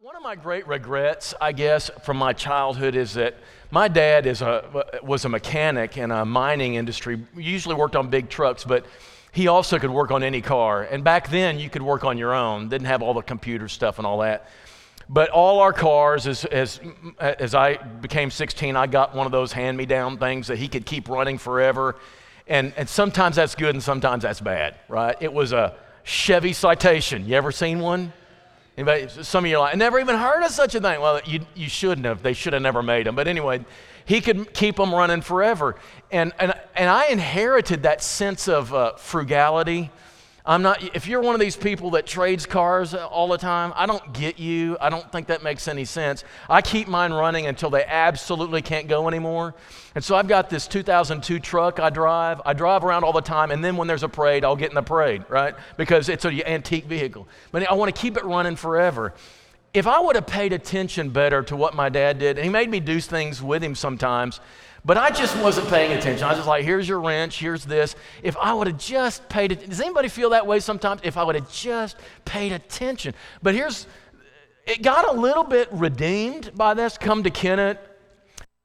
One of my great regrets, I guess, from my childhood is that my dad is a, was a mechanic in a mining industry. Usually worked on big trucks, but he also could work on any car. And back then, you could work on your own, didn't have all the computer stuff and all that. But all our cars, as, as, as I became 16, I got one of those hand me down things that he could keep running forever. And, and sometimes that's good and sometimes that's bad, right? It was a Chevy Citation. You ever seen one? Anybody, some of you are like, I never even heard of such a thing. Well, you, you shouldn't have. They should have never made them. But anyway, he could keep them running forever. And, and, and I inherited that sense of uh, frugality I'm not, if you're one of these people that trades cars all the time, I don't get you. I don't think that makes any sense. I keep mine running until they absolutely can't go anymore. And so I've got this 2002 truck I drive. I drive around all the time, and then when there's a parade, I'll get in the parade, right? Because it's an antique vehicle. But I want to keep it running forever. If I would have paid attention better to what my dad did, and he made me do things with him sometimes, but I just wasn't paying attention. I was just like, here's your wrench, here's this. If I would have just paid attention, does anybody feel that way sometimes? If I would have just paid attention. But here's, it got a little bit redeemed by this. Come to Kennett,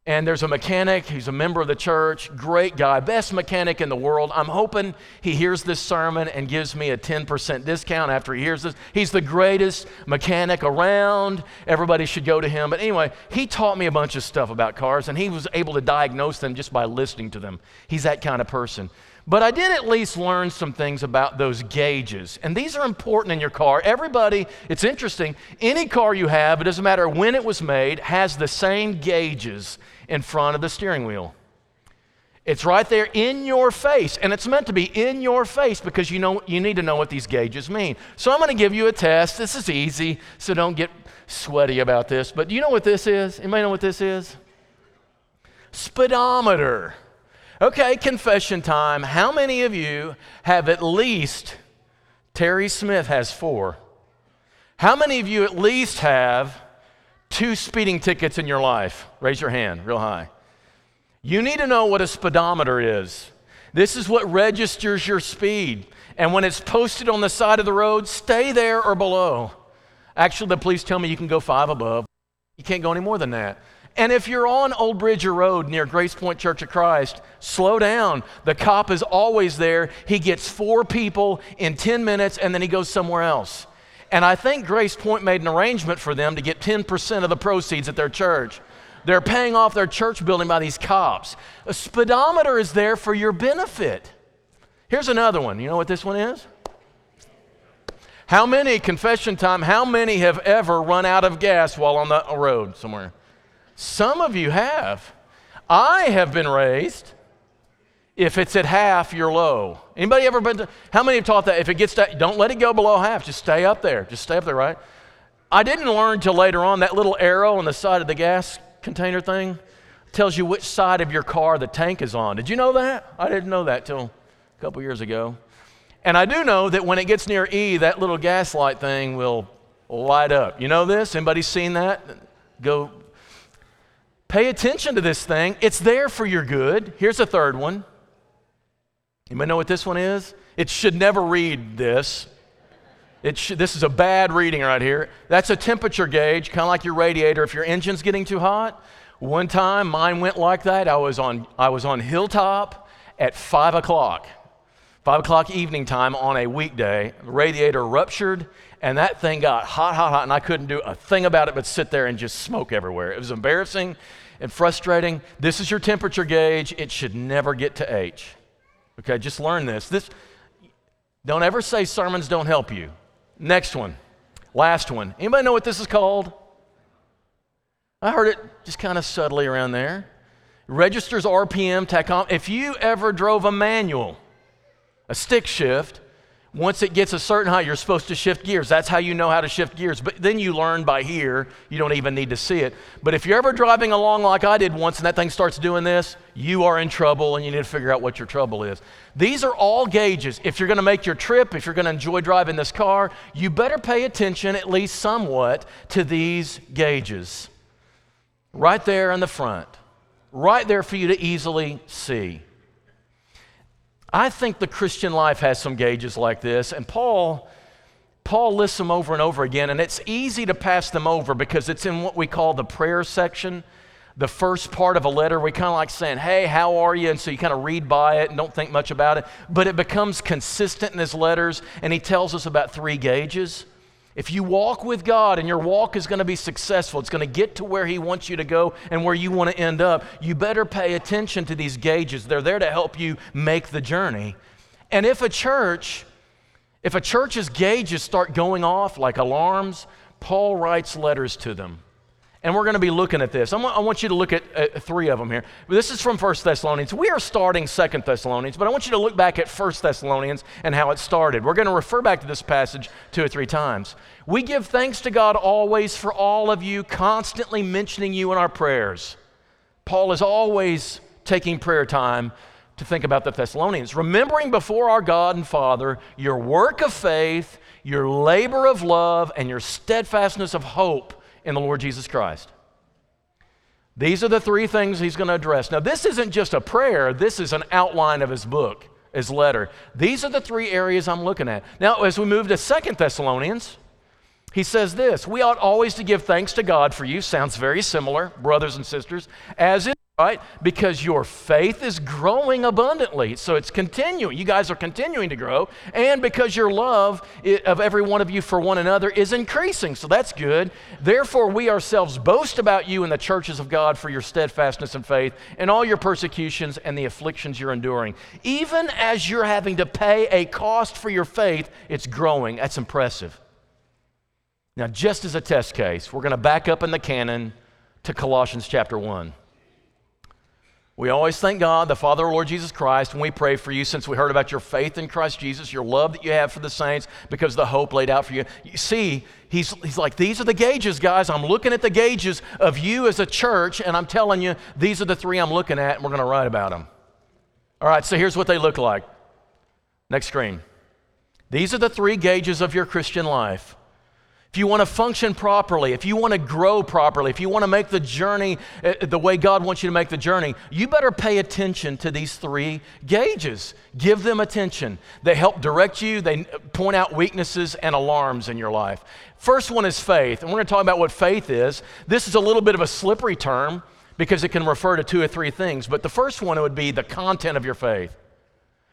and there's a mechanic, he's a member of the church, great guy, best mechanic in the world. I'm hoping he hears this sermon and gives me a 10% discount after he hears this. He's the greatest mechanic around. Everybody should go to him. But anyway, he taught me a bunch of stuff about cars, and he was able to diagnose them just by listening to them. He's that kind of person. But I did at least learn some things about those gauges. And these are important in your car. Everybody, it's interesting, any car you have, it doesn't matter when it was made, has the same gauges in front of the steering wheel. It's right there in your face, and it's meant to be in your face because you know you need to know what these gauges mean. So I'm going to give you a test. This is easy, so don't get sweaty about this. But do you know what this is? Anybody know what this is? Speedometer. Okay, confession time. How many of you have at least, Terry Smith has four. How many of you at least have two speeding tickets in your life? Raise your hand real high. You need to know what a speedometer is. This is what registers your speed. And when it's posted on the side of the road, stay there or below. Actually, the police tell me you can go five above. You can't go any more than that. And if you're on Old Bridger Road near Grace Point Church of Christ, slow down. The cop is always there. He gets four people in 10 minutes and then he goes somewhere else. And I think Grace Point made an arrangement for them to get 10% of the proceeds at their church. They're paying off their church building by these cops. A speedometer is there for your benefit. Here's another one. You know what this one is? How many, confession time, how many have ever run out of gas while on the road somewhere? Some of you have. I have been raised. If it's at half, you're low. Anybody ever been? To, how many have taught that? If it gets to, don't let it go below half. Just stay up there. Just stay up there, right? I didn't learn till later on that little arrow on the side of the gas container thing tells you which side of your car the tank is on. Did you know that? I didn't know that till a couple years ago. And I do know that when it gets near E, that little gas light thing will light up. You know this? Anybody seen that? Go Pay attention to this thing. It's there for your good. Here's a third one. You may know what this one is? It should never read this. It sh- this is a bad reading right here. That's a temperature gauge, kind of like your radiator. If your engine's getting too hot, one time mine went like that. I was on, I was on Hilltop at 5 o'clock, 5 o'clock evening time on a weekday. The radiator ruptured, and that thing got hot, hot, hot, and I couldn't do a thing about it but sit there and just smoke everywhere. It was embarrassing and frustrating. This is your temperature gauge. It should never get to H. Okay, just learn this. This don't ever say sermons don't help you. Next one. Last one. Anybody know what this is called? I heard it just kind of subtly around there. Registers RPM, tachom. If you ever drove a manual, a stick shift, once it gets a certain height, you're supposed to shift gears. That's how you know how to shift gears. But then you learn by here. You don't even need to see it. But if you're ever driving along like I did once and that thing starts doing this, you are in trouble and you need to figure out what your trouble is. These are all gauges. If you're going to make your trip, if you're going to enjoy driving this car, you better pay attention at least somewhat to these gauges. Right there in the front, right there for you to easily see. I think the Christian life has some gauges like this, and Paul Paul lists them over and over again, and it's easy to pass them over because it's in what we call the prayer section. The first part of a letter, we kind of like saying, Hey, how are you? And so you kind of read by it and don't think much about it. But it becomes consistent in his letters, and he tells us about three gauges. If you walk with God and your walk is going to be successful, it's going to get to where He wants you to go and where you want to end up, you better pay attention to these gauges. They're there to help you make the journey. And if a church, if a church's gauges start going off like alarms, Paul writes letters to them. And we're going to be looking at this. I want, I want you to look at uh, three of them here. This is from 1 Thessalonians. We are starting 2 Thessalonians, but I want you to look back at 1 Thessalonians and how it started. We're going to refer back to this passage two or three times. We give thanks to God always for all of you, constantly mentioning you in our prayers. Paul is always taking prayer time to think about the Thessalonians, remembering before our God and Father your work of faith, your labor of love, and your steadfastness of hope in the Lord Jesus Christ. These are the three things he's going to address. Now, this isn't just a prayer, this is an outline of his book, his letter. These are the three areas I'm looking at. Now, as we move to Second Thessalonians, he says this We ought always to give thanks to God for you. Sounds very similar, brothers and sisters, as in right? Because your faith is growing abundantly. So it's continuing. You guys are continuing to grow. And because your love of every one of you for one another is increasing. So that's good. Therefore, we ourselves boast about you in the churches of God for your steadfastness and faith and all your persecutions and the afflictions you're enduring. Even as you're having to pay a cost for your faith, it's growing. That's impressive. Now, just as a test case, we're going to back up in the canon to Colossians chapter 1. We always thank God, the Father, Lord Jesus Christ, and we pray for you since we heard about your faith in Christ Jesus, your love that you have for the saints, because the hope laid out for you. You see, he's, he's like, these are the gauges, guys. I'm looking at the gauges of you as a church, and I'm telling you, these are the three I'm looking at, and we're going to write about them. All right, so here's what they look like. Next screen. These are the three gauges of your Christian life if you want to function properly, if you want to grow properly, if you want to make the journey uh, the way God wants you to make the journey, you better pay attention to these three gauges. Give them attention. They help direct you, they point out weaknesses and alarms in your life. First one is faith, and we're going to talk about what faith is. This is a little bit of a slippery term because it can refer to two or three things, but the first one would be the content of your faith.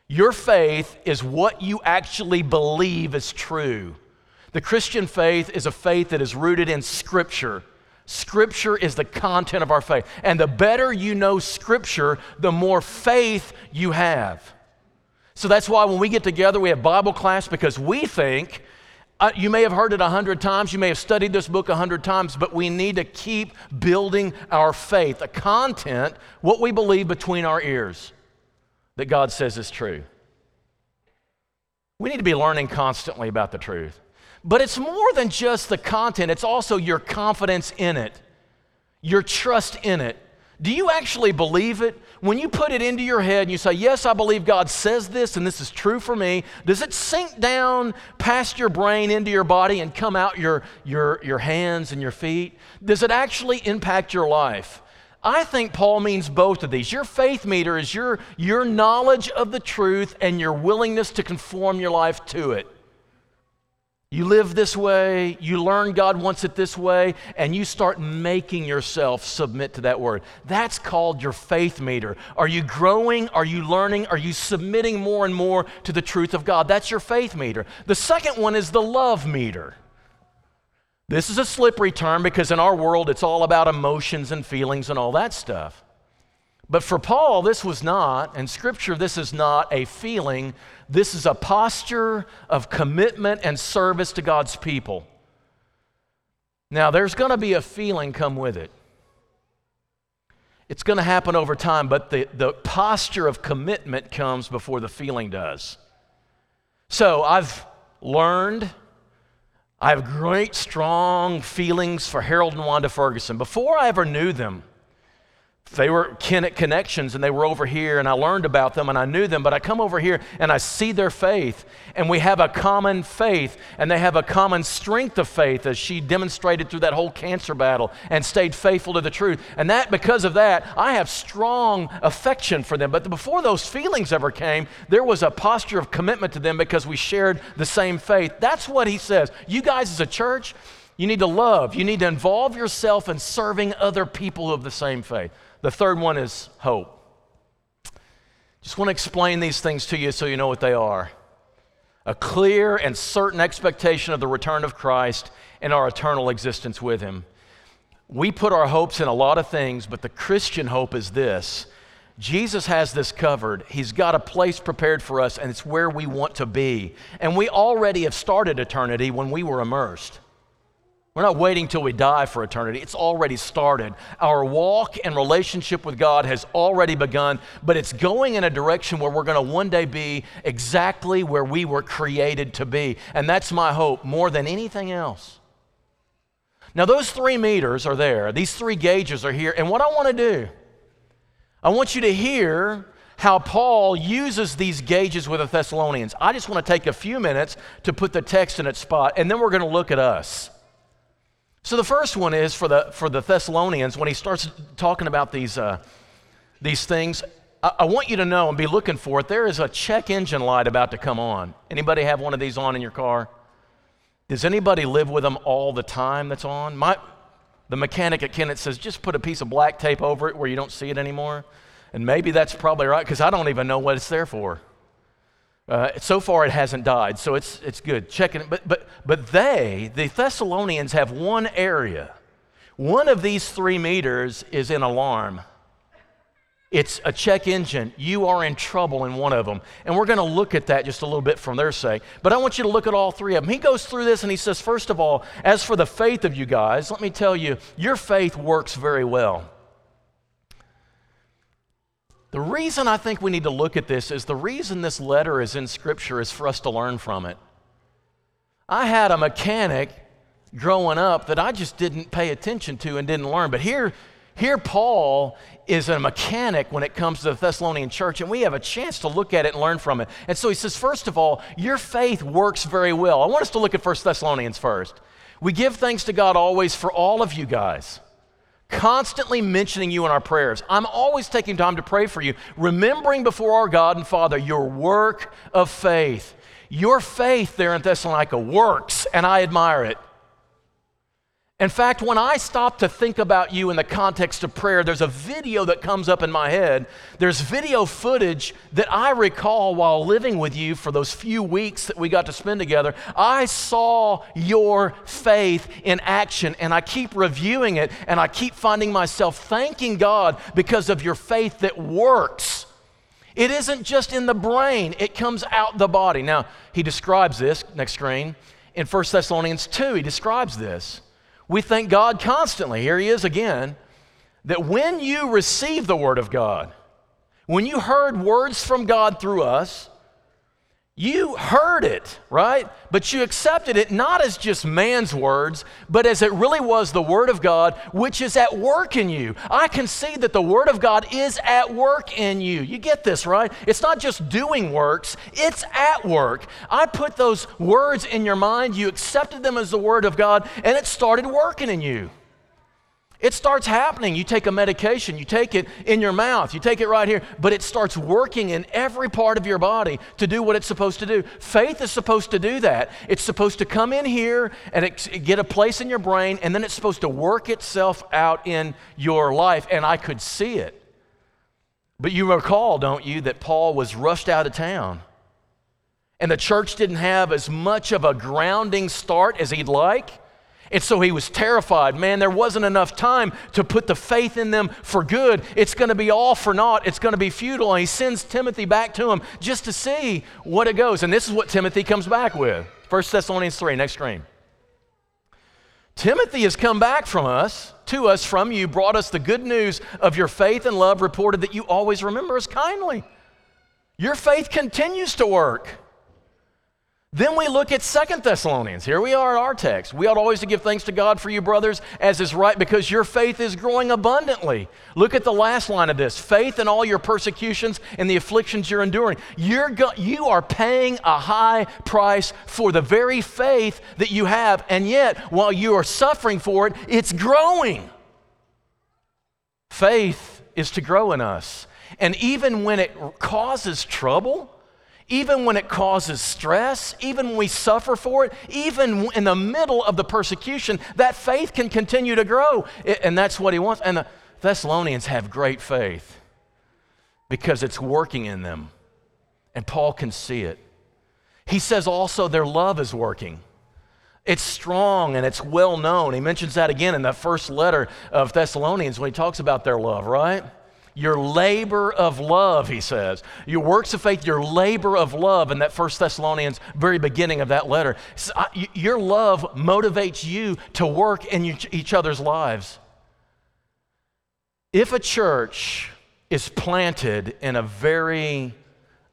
Your faith is what you actually believe is true. The Christian faith is a faith that is rooted in Scripture. Scripture is the content of our faith. And the better you know Scripture, the more faith you have. So that's why when we get together, we have Bible class because we think, uh, you may have heard it a hundred times, you may have studied this book a hundred times, but we need to keep building our faith, the content, what we believe between our ears that God says is true. We need to be learning constantly about the truth. But it's more than just the content, it's also your confidence in it, your trust in it. Do you actually believe it? When you put it into your head and you say, Yes, I believe God says this and this is true for me, does it sink down past your brain into your body and come out your, your, your hands and your feet? Does it actually impact your life? I think Paul means both of these. Your faith meter is your, your knowledge of the truth and your willingness to conform your life to it. You live this way, you learn God wants it this way, and you start making yourself submit to that word. That's called your faith meter. Are you growing? Are you learning? Are you submitting more and more to the truth of God? That's your faith meter. The second one is the love meter. This is a slippery term because in our world it's all about emotions and feelings and all that stuff. But for Paul, this was not, and Scripture, this is not a feeling. This is a posture of commitment and service to God's people. Now, there's going to be a feeling come with it. It's going to happen over time, but the, the posture of commitment comes before the feeling does. So I've learned, I have great, strong feelings for Harold and Wanda Ferguson. Before I ever knew them, they were connections and they were over here and I learned about them and I knew them, but I come over here and I see their faith and we have a common faith and they have a common strength of faith as she demonstrated through that whole cancer battle and stayed faithful to the truth. And that, because of that, I have strong affection for them. But before those feelings ever came, there was a posture of commitment to them because we shared the same faith. That's what he says. You guys as a church, you need to love. You need to involve yourself in serving other people of the same faith. The third one is hope. Just want to explain these things to you so you know what they are. A clear and certain expectation of the return of Christ and our eternal existence with Him. We put our hopes in a lot of things, but the Christian hope is this Jesus has this covered. He's got a place prepared for us, and it's where we want to be. And we already have started eternity when we were immersed. We're not waiting till we die for eternity. It's already started. Our walk and relationship with God has already begun, but it's going in a direction where we're going to one day be exactly where we were created to be. And that's my hope more than anything else. Now, those three meters are there, these three gauges are here. And what I want to do, I want you to hear how Paul uses these gauges with the Thessalonians. I just want to take a few minutes to put the text in its spot, and then we're going to look at us. So the first one is for the, for the Thessalonians, when he starts talking about these, uh, these things, I, I want you to know and be looking for it. There is a check engine light about to come on. Anybody have one of these on in your car? Does anybody live with them all the time that's on? My, the mechanic at Kennett says just put a piece of black tape over it where you don't see it anymore. And maybe that's probably right because I don't even know what it's there for. Uh, so far, it hasn't died, so it's, it's good. Checking it. But, but, but they, the Thessalonians, have one area. One of these three meters is in alarm. It's a check engine. You are in trouble in one of them. And we're going to look at that just a little bit from their sake. But I want you to look at all three of them. He goes through this and he says, first of all, as for the faith of you guys, let me tell you, your faith works very well. The reason I think we need to look at this is the reason this letter is in Scripture is for us to learn from it. I had a mechanic growing up that I just didn't pay attention to and didn't learn. But here, here Paul is a mechanic when it comes to the Thessalonian church, and we have a chance to look at it and learn from it. And so he says, first of all, your faith works very well. I want us to look at 1 Thessalonians first. We give thanks to God always for all of you guys constantly mentioning you in our prayers. I'm always taking time to pray for you, remembering before our God and Father your work of faith. Your faith there in Thessalonica works, and I admire it. In fact, when I stop to think about you in the context of prayer, there's a video that comes up in my head. There's video footage that I recall while living with you for those few weeks that we got to spend together. I saw your faith in action, and I keep reviewing it, and I keep finding myself thanking God because of your faith that works. It isn't just in the brain, it comes out the body. Now, he describes this, next screen, in 1 Thessalonians 2, he describes this. We thank God constantly, here he is again, that when you receive the Word of God, when you heard words from God through us, you heard it, right? But you accepted it not as just man's words, but as it really was the Word of God, which is at work in you. I can see that the Word of God is at work in you. You get this, right? It's not just doing works, it's at work. I put those words in your mind, you accepted them as the Word of God, and it started working in you. It starts happening. You take a medication, you take it in your mouth, you take it right here, but it starts working in every part of your body to do what it's supposed to do. Faith is supposed to do that. It's supposed to come in here and it, get a place in your brain, and then it's supposed to work itself out in your life. And I could see it. But you recall, don't you, that Paul was rushed out of town. And the church didn't have as much of a grounding start as he'd like. And so he was terrified. Man, there wasn't enough time to put the faith in them for good. It's going to be all for naught. It's going to be futile. And he sends Timothy back to him just to see what it goes. And this is what Timothy comes back with 1 Thessalonians 3, next screen. Timothy has come back from us, to us from you, brought us the good news of your faith and love, reported that you always remember us kindly. Your faith continues to work Then we look at Second Thessalonians. Here we are at our text. We ought always to give thanks to God for you, brothers, as is right, because your faith is growing abundantly. Look at the last line of this faith in all your persecutions and the afflictions you're enduring. You're go- you are paying a high price for the very faith that you have, and yet, while you are suffering for it, it's growing. Faith is to grow in us. And even when it causes trouble, even when it causes stress, even when we suffer for it, even in the middle of the persecution, that faith can continue to grow. And that's what he wants. And the Thessalonians have great faith because it's working in them. And Paul can see it. He says also their love is working. It's strong and it's well known. He mentions that again in that first letter of Thessalonians when he talks about their love, right? Your labor of love, he says. Your works of faith, your labor of love in that First Thessalonians, very beginning of that letter. Uh, your love motivates you to work in each other's lives. If a church is planted in a very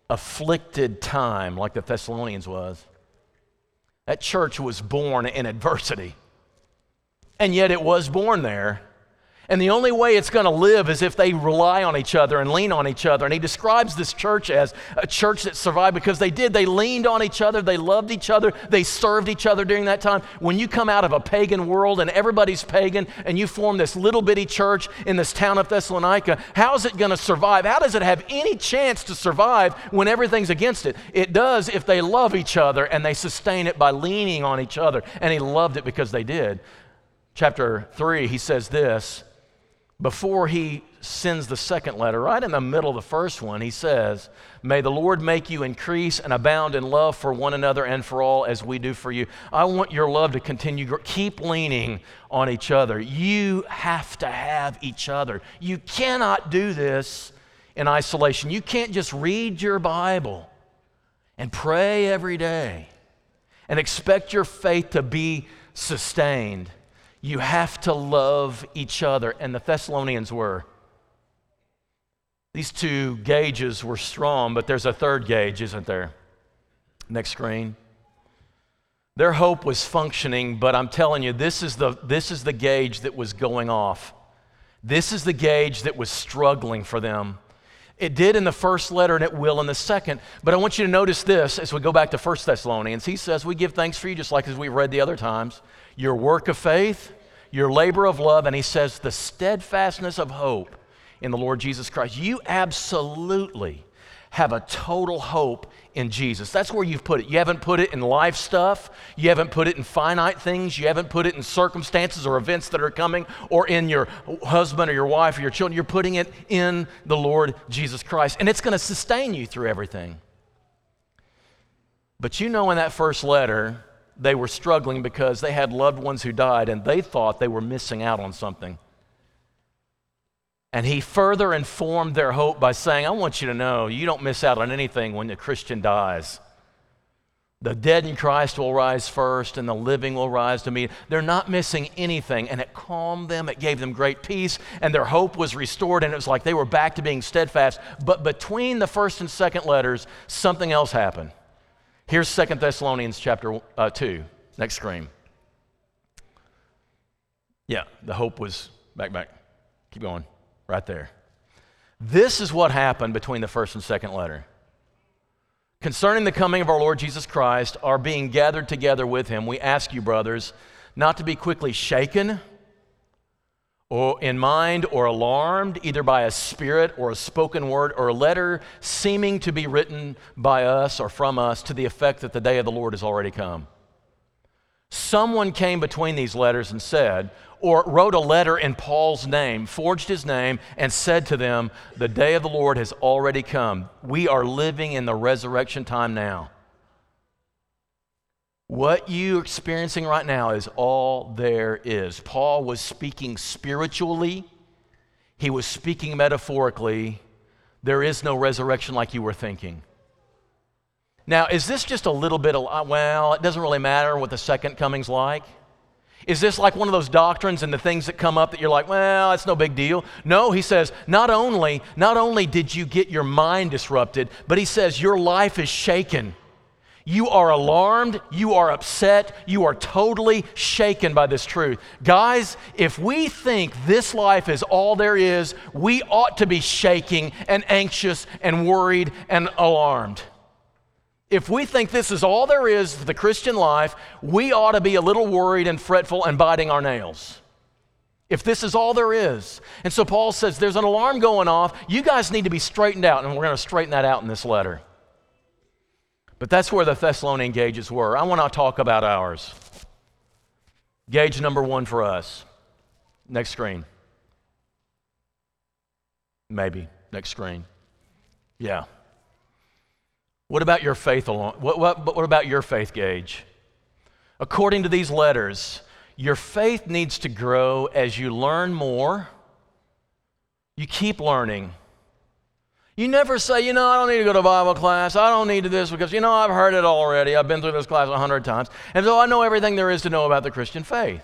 afflicted time, like the Thessalonians was, that church was born in adversity. And yet it was born there and the only way it's going to live is if they rely on each other and lean on each other. And he describes this church as a church that survived because they did. They leaned on each other, they loved each other, they served each other during that time. When you come out of a pagan world and everybody's pagan and you form this little bitty church in this town of Thessalonica, how's it going to survive? How does it have any chance to survive when everything's against it? It does if they love each other and they sustain it by leaning on each other. And he loved it because they did. Chapter 3, he says this before he sends the second letter, right in the middle of the first one, he says, May the Lord make you increase and abound in love for one another and for all as we do for you. I want your love to continue. Keep leaning on each other. You have to have each other. You cannot do this in isolation. You can't just read your Bible and pray every day and expect your faith to be sustained you have to love each other. And the Thessalonians were. These two gauges were strong, but there's a third gauge, isn't there? Next screen. Their hope was functioning, but I'm telling you, this is the, this is the gauge that was going off. This is the gauge that was struggling for them. It did in the first letter and it will in the second. But I want you to notice this as we go back to 1 Thessalonians. He says, We give thanks for you, just like as we've read the other times. Your work of faith, your labor of love, and he says, the steadfastness of hope in the Lord Jesus Christ. You absolutely have a total hope in Jesus. That's where you've put it. You haven't put it in life stuff. You haven't put it in finite things. You haven't put it in circumstances or events that are coming or in your husband or your wife or your children. You're putting it in the Lord Jesus Christ. And it's going to sustain you through everything. But you know, in that first letter, they were struggling because they had loved ones who died and they thought they were missing out on something. And he further informed their hope by saying, I want you to know you don't miss out on anything when a Christian dies. The dead in Christ will rise first, and the living will rise to meet. They're not missing anything. And it calmed them, it gave them great peace, and their hope was restored, and it was like they were back to being steadfast. But between the first and second letters, something else happened. Here's Second Thessalonians chapter uh, 2. Next screen. Yeah, the hope was back, back. Keep going. Right there. This is what happened between the first and second letter. Concerning the coming of our Lord Jesus Christ, our being gathered together with him, we ask you, brothers, not to be quickly shaken or in mind or alarmed, either by a spirit or a spoken word or a letter seeming to be written by us or from us to the effect that the day of the Lord has already come. Someone came between these letters and said, or wrote a letter in Paul's name, forged his name, and said to them, The day of the Lord has already come. We are living in the resurrection time now. What you're experiencing right now is all there is. Paul was speaking spiritually, he was speaking metaphorically. There is no resurrection like you were thinking. Now, is this just a little bit of, well, it doesn't really matter what the second coming's like? Is this like one of those doctrines and the things that come up that you're like, well, it's no big deal? No, he says, not only, not only did you get your mind disrupted, but he says your life is shaken. You are alarmed, you are upset, you are totally shaken by this truth. Guys, if we think this life is all there is, we ought to be shaking and anxious and worried and alarmed. If we think this is all there is to the Christian life, we ought to be a little worried and fretful and biting our nails. If this is all there is. And so Paul says there's an alarm going off. You guys need to be straightened out, and we're going to straighten that out in this letter. But that's where the Thessalonian gauges were. I want to talk about ours. Gauge number one for us. Next screen. Maybe. Next screen. Yeah. What about your faith alone? What, what, what about your faith gauge? According to these letters, your faith needs to grow as you learn more. You keep learning. You never say, you know, I don't need to go to Bible class. I don't need to this because, you know, I've heard it already. I've been through this class a hundred times. And so I know everything there is to know about the Christian faith.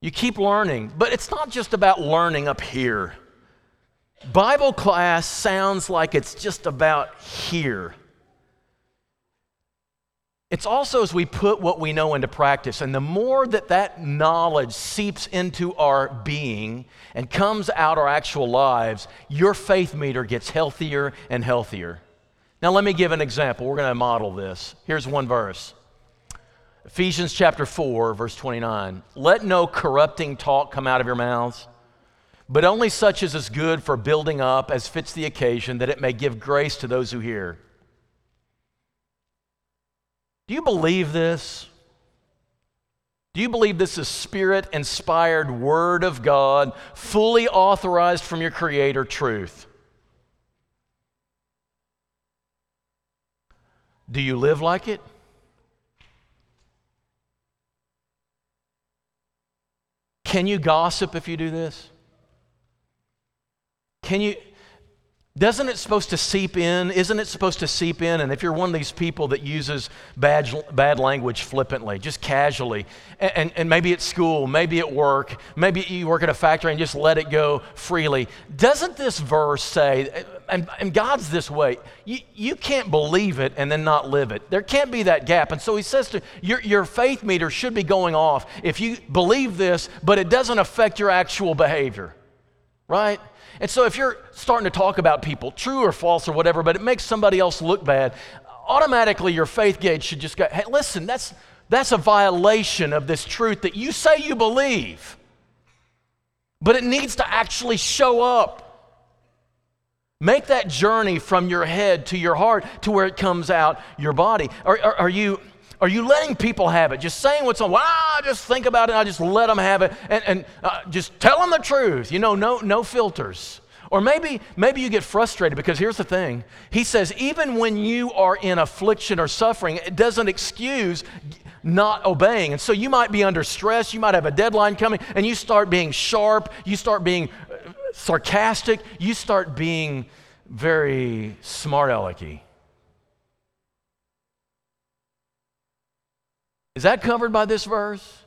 You keep learning, but it's not just about learning up here. Bible class sounds like it's just about here. It's also as we put what we know into practice, and the more that that knowledge seeps into our being and comes out our actual lives, your faith meter gets healthier and healthier. Now, let me give an example. We're going to model this. Here's one verse Ephesians chapter 4, verse 29. Let no corrupting talk come out of your mouths but only such as is good for building up as fits the occasion, that it may give grace to those who hear. Do you believe this? Do you believe this is spirit inspired word of God, fully authorized from your Creator truth? Do you live like it? Can you gossip if you do this? Can you, doesn't it supposed to seep in? Isn't it supposed to seep in? And if you're one of these people that uses bad, bad language flippantly, just casually, and, and, maybe at school, maybe at work, maybe you work at a factory and just let it go freely, doesn't this verse say, and, and God's this way, you, you can't believe it and then not live it? There can't be that gap. And so he says to your, your faith meter should be going off if you believe this, but it doesn't affect your actual behavior, right? And so if you're starting to talk about people, true or false or whatever, but it makes somebody else look bad, automatically your faith gauge should just go, hey, listen, that's, that's a violation of this truth that you say you believe. But it needs to actually show up. Make that journey from your head to your heart to where it comes out your body. Are, are, are you are you letting people have it? Just saying what's on, well, I just think about it, I just let them have it, and, and uh, just tell them the truth. You know, no, no filters. Or maybe, maybe you get frustrated because here's the thing. He says, even when you are in affliction or suffering, it doesn't excuse not obeying. And so you might be under stress, you might have a deadline coming, and you start being sharp, you start being uh, sarcastic, you start being very smart alecky. Is that covered by this verse?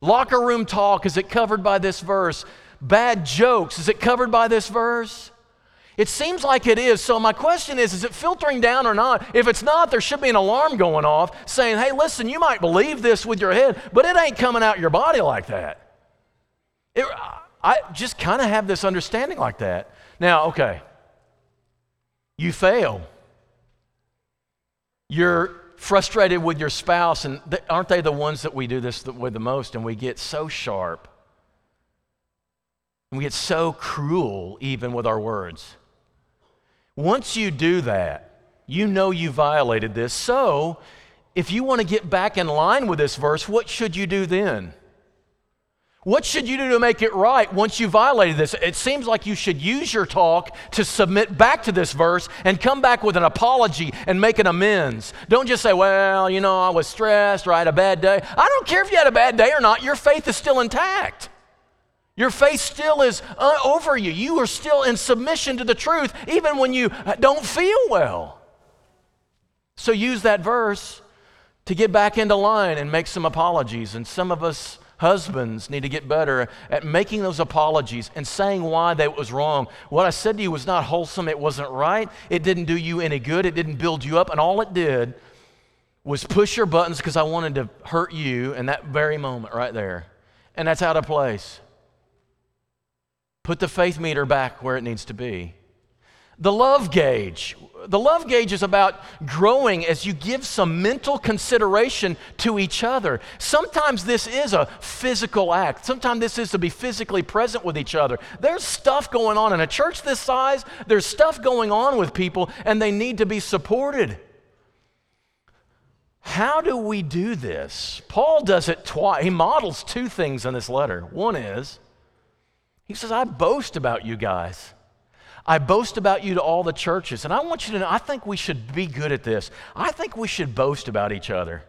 Locker room talk, is it covered by this verse? Bad jokes, is it covered by this verse? It seems like it is. So, my question is is it filtering down or not? If it's not, there should be an alarm going off saying, hey, listen, you might believe this with your head, but it ain't coming out your body like that. It, I just kind of have this understanding like that. Now, okay, you fail. You're frustrated with your spouse, and aren't they the ones that we do this with the most? And we get so sharp. And we get so cruel even with our words. Once you do that, you know you violated this. So, if you want to get back in line with this verse, what should you do then? What should you do to make it right once you violated this? It seems like you should use your talk to submit back to this verse and come back with an apology and make an amends. Don't just say, well, you know, I was stressed or I had a bad day. I don't care if you had a bad day or not, your faith is still intact. Your faith still is uh, over you. You are still in submission to the truth, even when you don't feel well. So use that verse to get back into line and make some apologies. And some of us Husbands need to get better at making those apologies and saying why that was wrong. What I said to you was not wholesome. It wasn't right. It didn't do you any good. It didn't build you up. And all it did was push your buttons because I wanted to hurt you in that very moment right there. And that's out of place. Put the faith meter back where it needs to be. The love gauge. The love gauge is about growing as you give some mental consideration to each other. Sometimes this is a physical act. Sometimes this is to be physically present with each other. There's stuff going on in a church this size, there's stuff going on with people, and they need to be supported. How do we do this? Paul does it twice. He models two things in this letter. One is, he says, I boast about you guys. I boast about you to all the churches. And I want you to know, I think we should be good at this. I think we should boast about each other.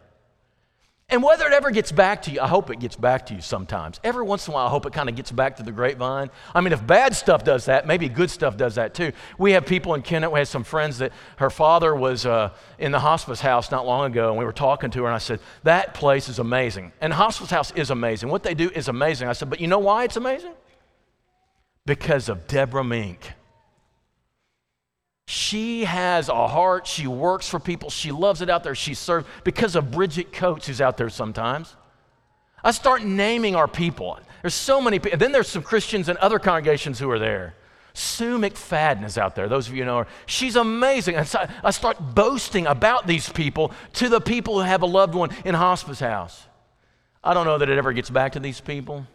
And whether it ever gets back to you, I hope it gets back to you sometimes. Every once in a while, I hope it kind of gets back to the grapevine. I mean, if bad stuff does that, maybe good stuff does that too. We have people in Kennett, we had some friends that her father was uh, in the hospice house not long ago, and we were talking to her, and I said, That place is amazing. And hospice house is amazing. What they do is amazing. I said, But you know why it's amazing? Because of Deborah Mink. She has a heart. She works for people. She loves it out there. She serves because of Bridget Coates, who's out there sometimes. I start naming our people. There's so many people. Then there's some Christians in other congregations who are there. Sue McFadden is out there. Those of you know her. She's amazing. I start boasting about these people to the people who have a loved one in hospice house. I don't know that it ever gets back to these people,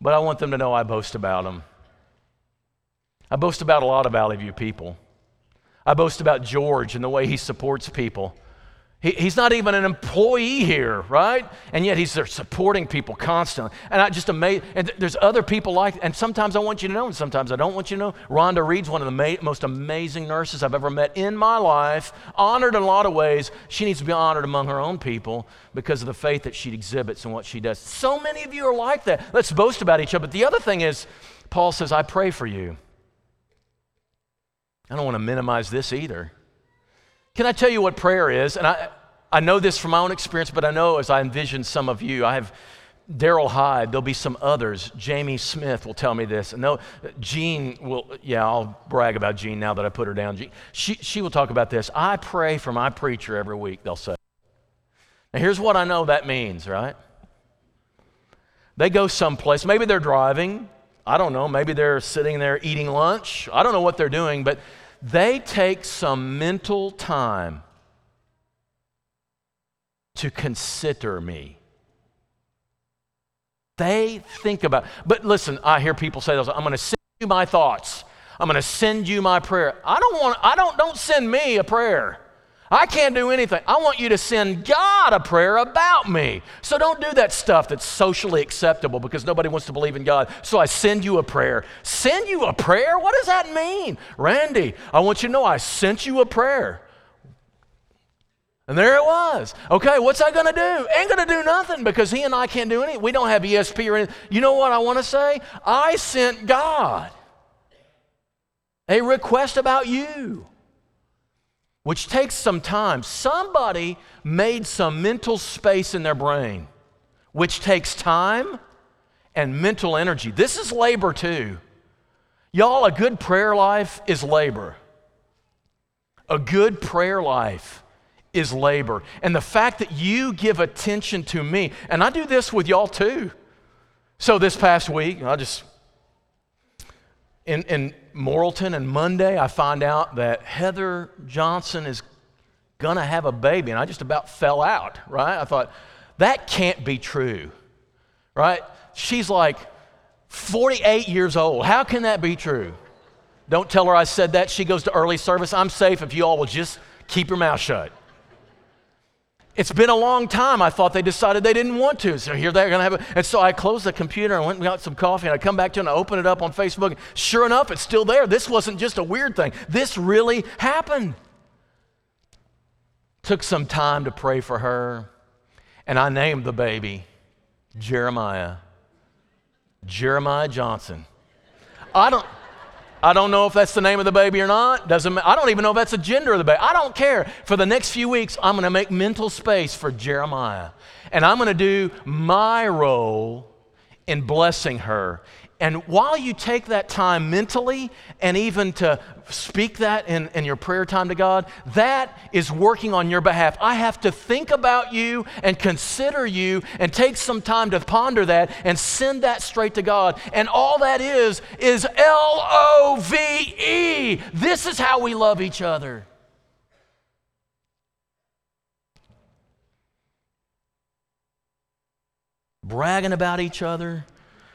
but I want them to know I boast about them. I boast about a lot of Valley View people. I boast about George and the way he supports people. He, he's not even an employee here, right? And yet he's there supporting people constantly. And I just amazed. And there's other people like, and sometimes I want you to know, and sometimes I don't want you to know. Rhonda Reed's one of the ma- most amazing nurses I've ever met in my life. Honored in a lot of ways. She needs to be honored among her own people because of the faith that she exhibits and what she does. So many of you are like that. Let's boast about each other. But the other thing is, Paul says, I pray for you. I don't want to minimize this either. Can I tell you what prayer is? And I, I know this from my own experience, but I know as I envision some of you, I have Daryl Hyde, there'll be some others. Jamie Smith will tell me this. And no, Jean will, yeah, I'll brag about Jean now that I put her down. Jean, she, she will talk about this. I pray for my preacher every week, they'll say. Now, here's what I know that means, right? They go someplace, maybe they're driving, I don't know, maybe they're sitting there eating lunch. I don't know what they're doing, but they take some mental time to consider me. They think about, but listen, I hear people say those, I'm going to send you my thoughts. I'm going to send you my prayer. I don't want, I don't, don't send me a prayer. I can't do anything. I want you to send God a prayer about me. So don't do that stuff that's socially acceptable because nobody wants to believe in God. So I send you a prayer. Send you a prayer? What does that mean? Randy, I want you to know I sent you a prayer. And there it was. Okay, what's I gonna do? Ain't gonna do nothing because he and I can't do anything. We don't have ESP or anything. You know what I wanna say? I sent God a request about you which takes some time. Somebody made some mental space in their brain, which takes time and mental energy. This is labor too. Y'all, a good prayer life is labor. A good prayer life is labor. And the fact that you give attention to me, and I do this with y'all too. So this past week, I'll just in, in Morrilton and Monday, I find out that Heather Johnson is to have a baby. And I just about fell out, right? I thought, that can't be true, right? She's like 48 years old. How can that be true? Don't tell her I said that. She goes to early service. I'm safe if you all will just keep your mouth shut. It's been a long time. I thought they decided they didn't want to. So here they're going to have it. And so I closed the computer and went and got some coffee and I come back to it and I open it up on Facebook. Sure enough, it's still there. This wasn't just a weird thing. This really happened. Took some time to pray for her. And I named the baby Jeremiah. Jeremiah Johnson. I don't I don't know if that's the name of the baby or not. Doesn't I don't even know if that's the gender of the baby. I don't care. For the next few weeks, I'm going to make mental space for Jeremiah. And I'm going to do my role in blessing her and while you take that time mentally and even to speak that in, in your prayer time to God, that is working on your behalf. I have to think about you and consider you and take some time to ponder that and send that straight to God. And all that is, is L O V E. This is how we love each other. Bragging about each other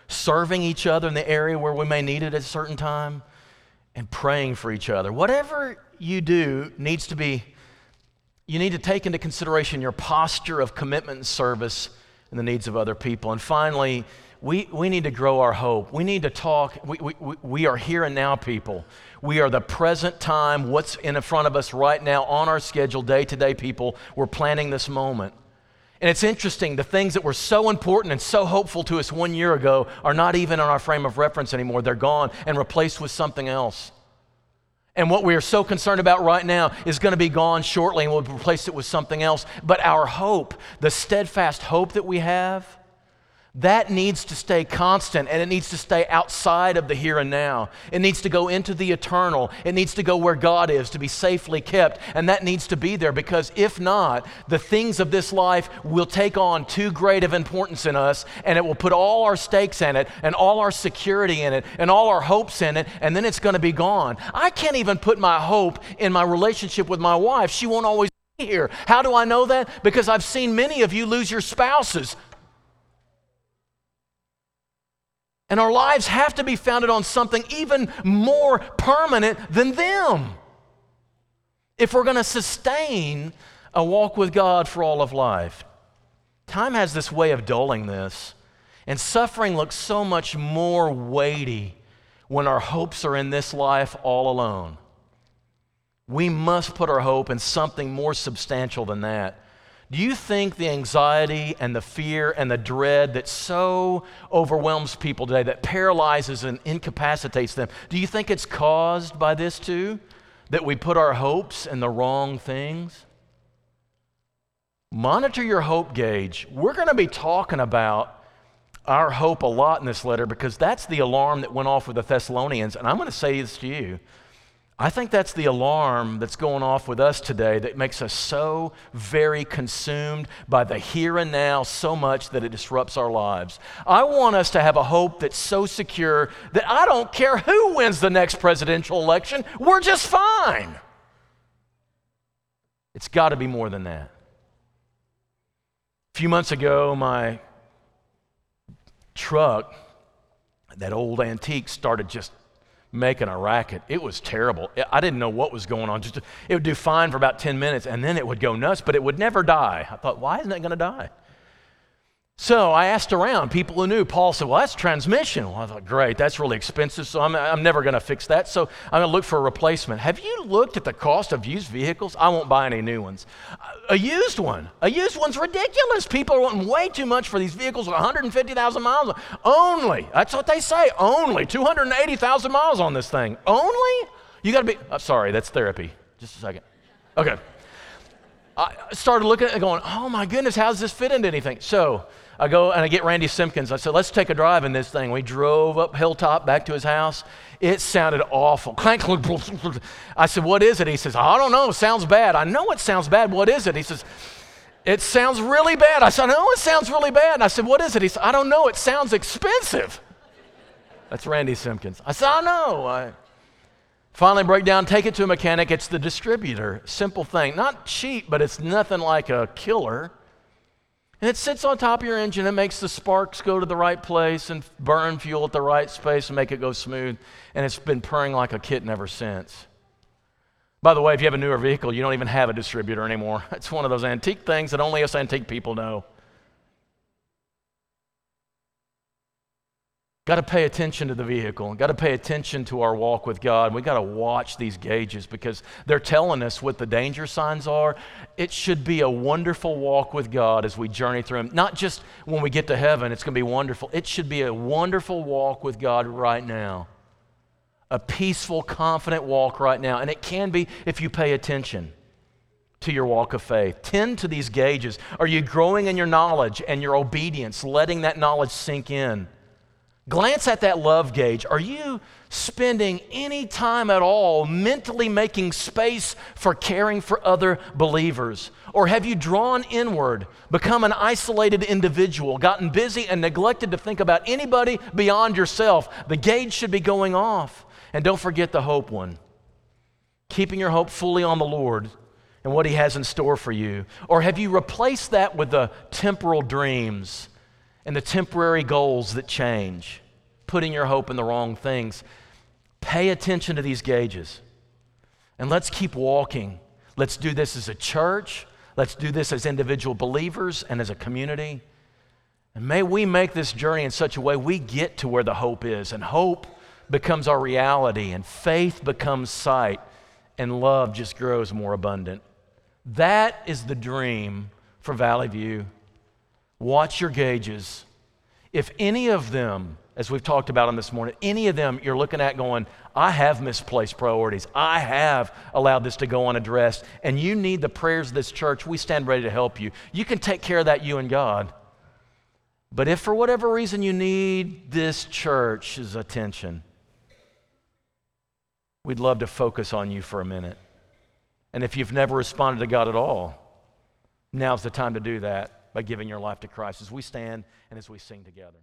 serving each other in the area where we may need it at a certain time, and praying for each other. Whatever you do needs to be, you need to take into consideration your posture of commitment and service and the needs of other people. And finally, we, we need to grow our hope. We need to talk. We, we, we are here and now people. We are the present time, what's in front of us right now on our schedule, day to day people. We're planning this moment. And it's interesting, the things that were so important and so hopeful to us one year ago are not even in our frame of reference anymore. They're gone and replaced with something else. And what we are so concerned about right now is going to be gone shortly and we'll replace it with something else. But our hope, the steadfast hope that we have, that needs to stay constant and it needs to stay outside of the here and now. It needs to go into the eternal. It needs to go where God is to be safely kept. And that needs to be there because if not, the things of this life will take on too great of importance in us and it will put all our stakes in it and all our security in it and all our hopes in it and then it's going to be gone. I can't even put my hope in my relationship with my wife. She won't always be here. How do I know that? Because I've seen many of you lose your spouses And our lives have to be founded on something even more permanent than them. If we're going to sustain a walk with God for all of life, time has this way of dulling this. And suffering looks so much more weighty when our hopes are in this life all alone. We must put our hope in something more substantial than that. Do you think the anxiety and the fear and the dread that so overwhelms people today, that paralyzes and incapacitates them, do you think it's caused by this too? That we put our hopes in the wrong things? Monitor your hope gauge. We're going to be talking about our hope a lot in this letter because that's the alarm that went off with the Thessalonians. And I'm going to say this to you I think that's the alarm that's going off with us today that makes us so very consumed by the here and now so much that it disrupts our lives. I want us to have a hope that's so secure that I don't care who wins the next presidential election, we're just fine. It's got to be more than that. A few months ago, my truck, that old antique, started just making a racket. It was terrible. I didn't know what was going on. Just it would do fine for about 10 minutes and then it would go nuts, but it would never die. I thought, why isn't it going to die? So I asked around, people who knew. Paul said, Well, that's transmission. Well, I thought, Great, that's really expensive, so I'm, I'm never going to fix that. So I'm going to look for a replacement. Have you looked at the cost of used vehicles? I won't buy any new ones. A used one, a used one's ridiculous. People are wanting way too much for these vehicles with 150,000 miles. Only, that's what they say, only 280,000 miles on this thing. Only? You got to be, uh, sorry, that's therapy. Just a second. Okay. I started looking at it going, Oh my goodness, how does this fit into anything? So, I go and I get Randy Simpkins. I said, let's take a drive in this thing. We drove up Hilltop back to his house. It sounded awful. I said, what is it? He says, I don't know. It sounds bad. I know it sounds bad. What is it? He says, it sounds really bad. I said, know it sounds really bad. And I said, what is it? He said, I don't know. It sounds expensive. That's Randy Simpkins. I said, I know. I finally break down, take it to a mechanic. It's the distributor. Simple thing. Not cheap, but it's nothing like a killer. And it sits on top of your engine and makes the sparks go to the right place and burn fuel at the right space and make it go smooth. And it's been purring like a kitten ever since. By the way, if you have a newer vehicle, you don't even have a distributor anymore. It's one of those antique things that only us antique people know. Got to pay attention to the vehicle. Got to pay attention to our walk with God. We got to watch these gauges because they're telling us what the danger signs are. It should be a wonderful walk with God as we journey through Him. Not just when we get to heaven, it's going to be wonderful. It should be a wonderful walk with God right now. a peaceful, confident walk right now. And it can be if you pay attention to your walk of faith. Tend to these gauges. Are you growing in your knowledge and your obedience, letting that knowledge sink in? Glance at that love gauge. Are you spending any time at all mentally making space for caring for other believers? Or have you drawn inward, become an isolated individual, gotten busy and neglected to think about anybody beyond yourself? The gauge should be going off. And don't forget the hope one. Keeping your hope fully on the Lord and what He has in store for you? Or have you replaced that with the temporal dreams and the temporary goals that change, putting your hope in the wrong things? Pay attention to these gauges and let's keep walking. Let's do this as a church. Let's do this as individual believers and as a community. And may we make this journey in such a way we get to where the hope is, and hope becomes our reality, and faith becomes sight, and love just grows more abundant. That is the dream for Valley View. Watch your gauges. If any of them, as we've talked about on this morning, any of them you're looking at going, I have misplaced priorities. I have allowed this to go unaddressed, and you need the prayers of this church. We stand ready to help you. You can take care of that, you and God. But if for whatever reason you need this church's attention, we'd love to focus on you for a minute. And if you've never responded to God at all, now's the time to do that by giving your life to Christ as we stand and as we sing together.